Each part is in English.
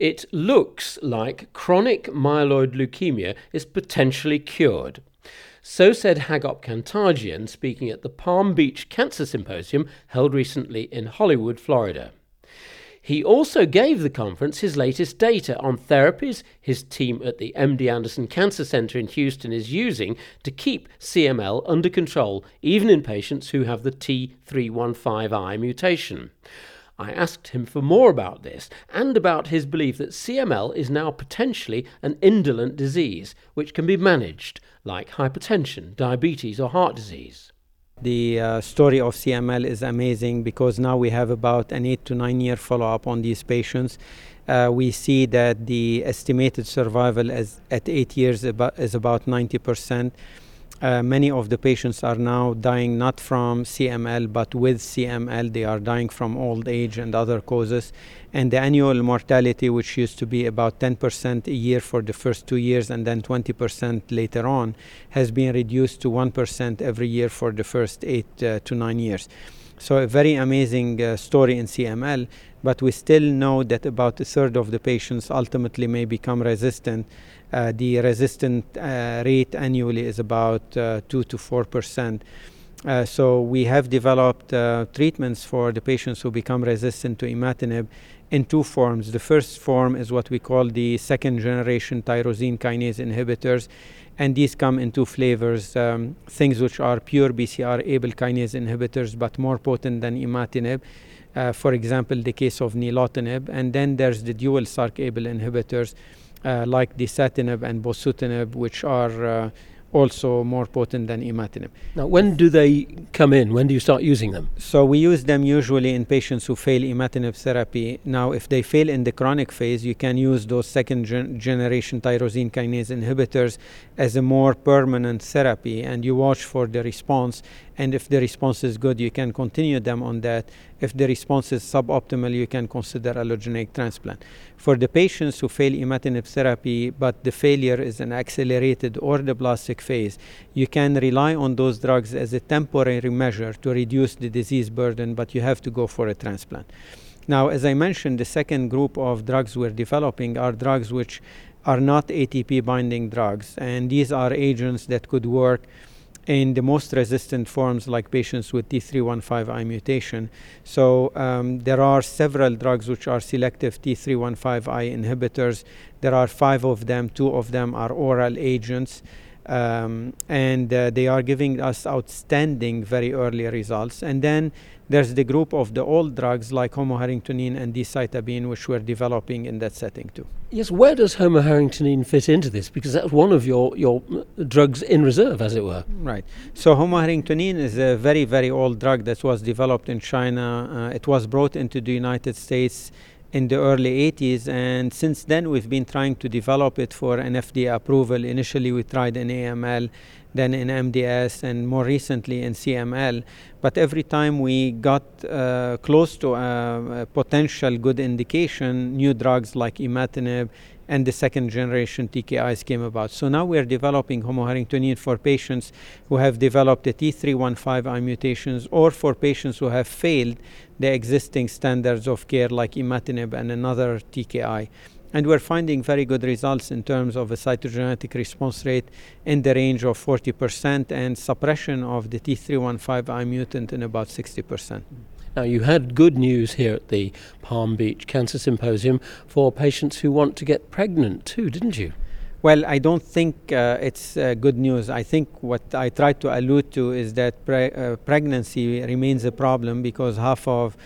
It looks like chronic myeloid leukemia is potentially cured. So said Hagop Kantarjian speaking at the Palm Beach Cancer Symposium held recently in Hollywood, Florida. He also gave the conference his latest data on therapies his team at the MD Anderson Cancer Center in Houston is using to keep CML under control, even in patients who have the T315I mutation. I asked him for more about this and about his belief that CML is now potentially an indolent disease which can be managed, like hypertension, diabetes, or heart disease. The uh, story of CML is amazing because now we have about an eight to nine year follow up on these patients. Uh, we see that the estimated survival is at eight years is about 90 percent. Uh, many of the patients are now dying not from CML but with CML. They are dying from old age and other causes. And the annual mortality, which used to be about 10% a year for the first two years and then 20% later on, has been reduced to 1% every year for the first eight uh, to nine years. So, a very amazing uh, story in CML, but we still know that about a third of the patients ultimately may become resistant the resistant uh, rate annually is about uh, 2 to 4 percent. Uh, so we have developed uh, treatments for the patients who become resistant to imatinib in two forms. The first form is what we call the second generation tyrosine kinase inhibitors, and these come in two flavors: um, things which are pure BCR-ABL kinase inhibitors, but more potent than imatinib. Uh, for example, the case of nilotinib, and then there's the dual SRC-ABL inhibitors uh, like dasatinib and bosutinib, which are uh, also more potent than imatinib. Now, when do they come in? When do you start using them? So we use them usually in patients who fail imatinib therapy. Now, if they fail in the chronic phase, you can use those second gen- generation tyrosine kinase inhibitors as a more permanent therapy, and you watch for the response. And if the response is good, you can continue them on that. If the response is suboptimal, you can consider allogeneic transplant. For the patients who fail imatinib therapy, but the failure is an accelerated or the blastic phase, you can rely on those drugs as a temporary measure to reduce the disease burden, but you have to go for a transplant. Now, as I mentioned, the second group of drugs we're developing are drugs which are not ATP binding drugs, and these are agents that could work in the most resistant forms, like patients with T315I mutation. So um, there are several drugs which are selective T315I inhibitors. There are five of them. Two of them are oral agents. Um, and uh, they are giving us outstanding very early results. And then there's the group of the old drugs like homoharringtonine and decitabine, which we're developing in that setting too. Yes, where does homoharringtonine fit into this? Because that's one of your, your drugs in reserve, as it were. Right. So homoharringtonine is a very, very old drug that was developed in China. Uh, it was brought into the United States in the early 80s, and since then we've been trying to develop it for an FDA approval. Initially, we tried in AML, then in MDS, and more recently in CML. But every time we got uh, close to a, a, potential good indication, new drugs like imatinib and the second generation TKIs came about. So now we are developing homoharringtonine for patients who have developed the T315I mutations or for patients who have failed the existing standards of care like imatinib and another TKI. And we're finding very good results in terms of a cytogenetic response rate in the range of 40% and suppression of the T315I mutant in about 60%. Now, you had good news here at the Palm Beach Cancer Symposium for patients who want to get pregnant too, didn't you? Well, I don't think uh, it's uh, good news. I think what I tried to allude to is that pre- uh, pregnancy remains a problem because half of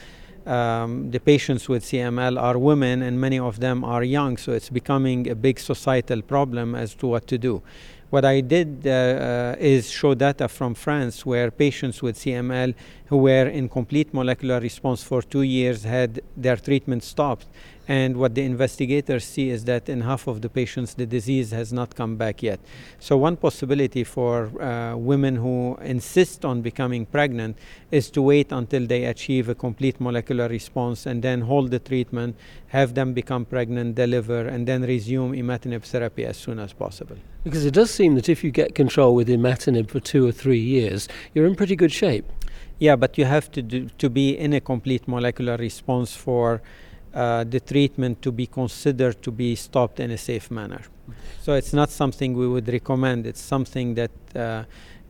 um, the patients with CML are women and many of them are young, so it's becoming a big societal problem as to what to do. What I did uh, uh, is show data from France where patients with CML who were in complete molecular response for two years had their treatment stopped and what the investigators see is that in half of the patients, the disease has not come back yet. So, one possibility for uh, women who insist on becoming pregnant is to wait until they achieve a complete molecular response and then hold the treatment, have them become pregnant, deliver, and then resume imatinib therapy as soon as possible. Because it does seem that if you get control with imatinib for two or three years, you're in pretty good shape. Yeah, but you have to do, to be in a complete molecular response for uh, the treatment to be considered to be stopped in a safe manner. So it's not something we would recommend. It's something that uh,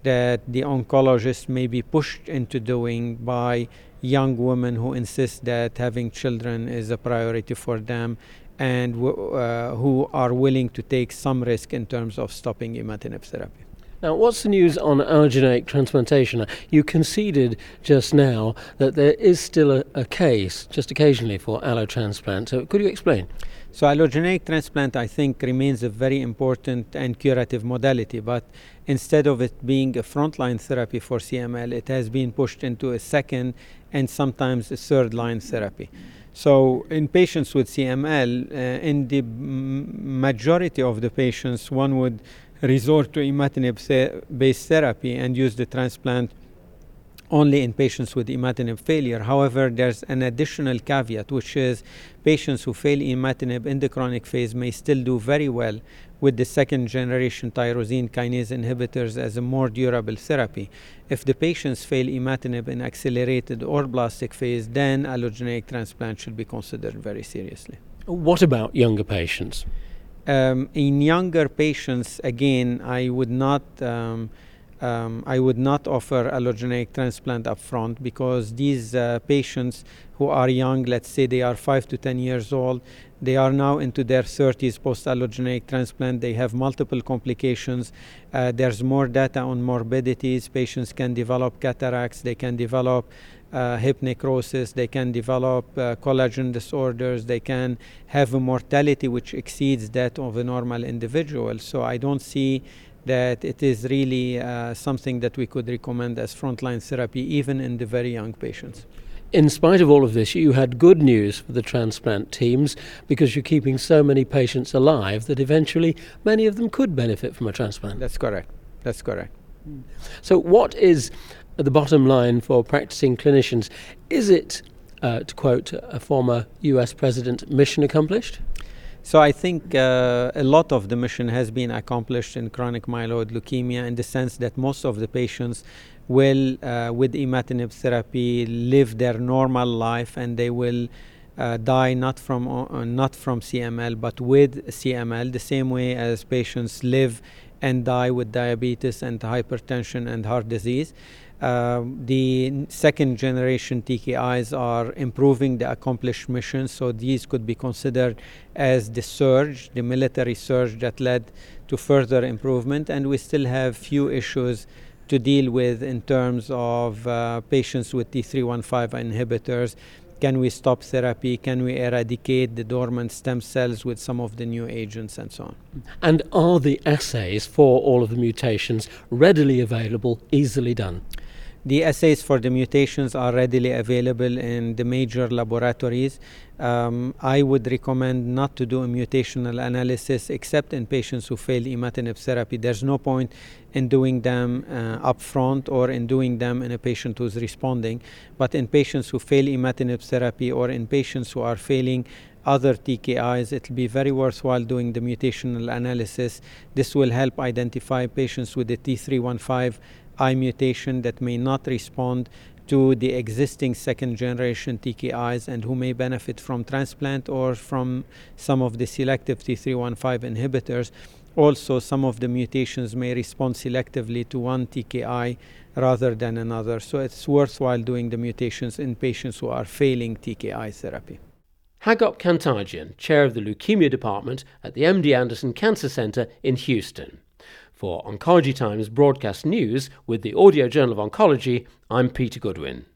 that the oncologist may be pushed into doing by young women who insist that having children is a priority for them and uh, who are willing to take some risk in terms of stopping imatinib therapy. Now, what's the news on allogeneic transplantation? You conceded just now that there is still a, a case, just occasionally, for allotransplant. So, could you explain? So, allogeneic transplant, I think, remains a very important and curative modality, but instead of it being a frontline therapy for CML, it has been pushed into a second and sometimes a third line therapy. So, in patients with CML, uh, in the majority of the patients, one would resort to imatinib based therapy and use the transplant only in patients with imatinib failure. However, there's an additional caveat, which is patients who fail imatinib in the chronic phase may still do very well with the second generation tyrosine kinase inhibitors as a more durable therapy. If the patients fail imatinib in accelerated or blastic phase, then allogeneic transplant should be considered very seriously. What about younger patients? Um, in younger patients, again, I would not. Um, um, I would not offer allogeneic transplant upfront because these uh, patients who are young, let's say they are 5 to 10 years old, they are now into their 30s post allogeneic transplant. They have multiple complications. Uh, there's more data on morbidities. Patients can develop cataracts, they can develop uh, hip necrosis, they can develop uh, collagen disorders, they can have a mortality which exceeds that of a normal individual. So I don't see that it is really uh, something that we could recommend as frontline therapy, even in the very young patients. In spite of all of this, you had good news for the transplant teams because you're keeping so many patients alive that eventually many of them could benefit from a transplant. That's correct. That's correct. So, what is the bottom line for practicing clinicians? Is it, uh, to quote a former US president, mission accomplished? So I think uh, a lot of the mission has been accomplished in chronic myeloid leukemia in the sense that most of the patients will, uh, with imatinib therapy, live their normal life and they will uh, die not from uh, not from CML but with CML, the same way as patients live and die with diabetes and hypertension and heart disease. Uh, the second generation TKIs are improving the accomplished mission, so these could be considered as the surge, the military surge that led to further improvement. And we still have few issues to deal with in terms of uh, patients with T315 inhibitors. Can we stop therapy? Can we eradicate the dormant stem cells with some of the new agents and so on? And are the assays for all of the mutations readily available, easily done? The assays for the mutations are readily available in the major laboratories. Um, I would recommend not to do a mutational analysis except in patients who fail imatinib therapy. There's no point in doing them uh, upfront or in doing them in a patient who's responding. But in patients who fail imatinib therapy or in patients who are failing other TKIs, it will be very worthwhile doing the mutational analysis. This will help identify patients with the T315 I mutation that may not respond to the existing second generation TKIs and who may benefit from transplant or from some of the selective T315 inhibitors. Also, some of the mutations may respond selectively to one TKI rather than another. So it's worthwhile doing the mutations in patients who are failing TKI therapy. Hagop Kantarjian, chair of the leukemia department at the MD Anderson Cancer Center in Houston. For Oncology Times broadcast news with the Audio Journal of Oncology, I'm Peter Goodwin.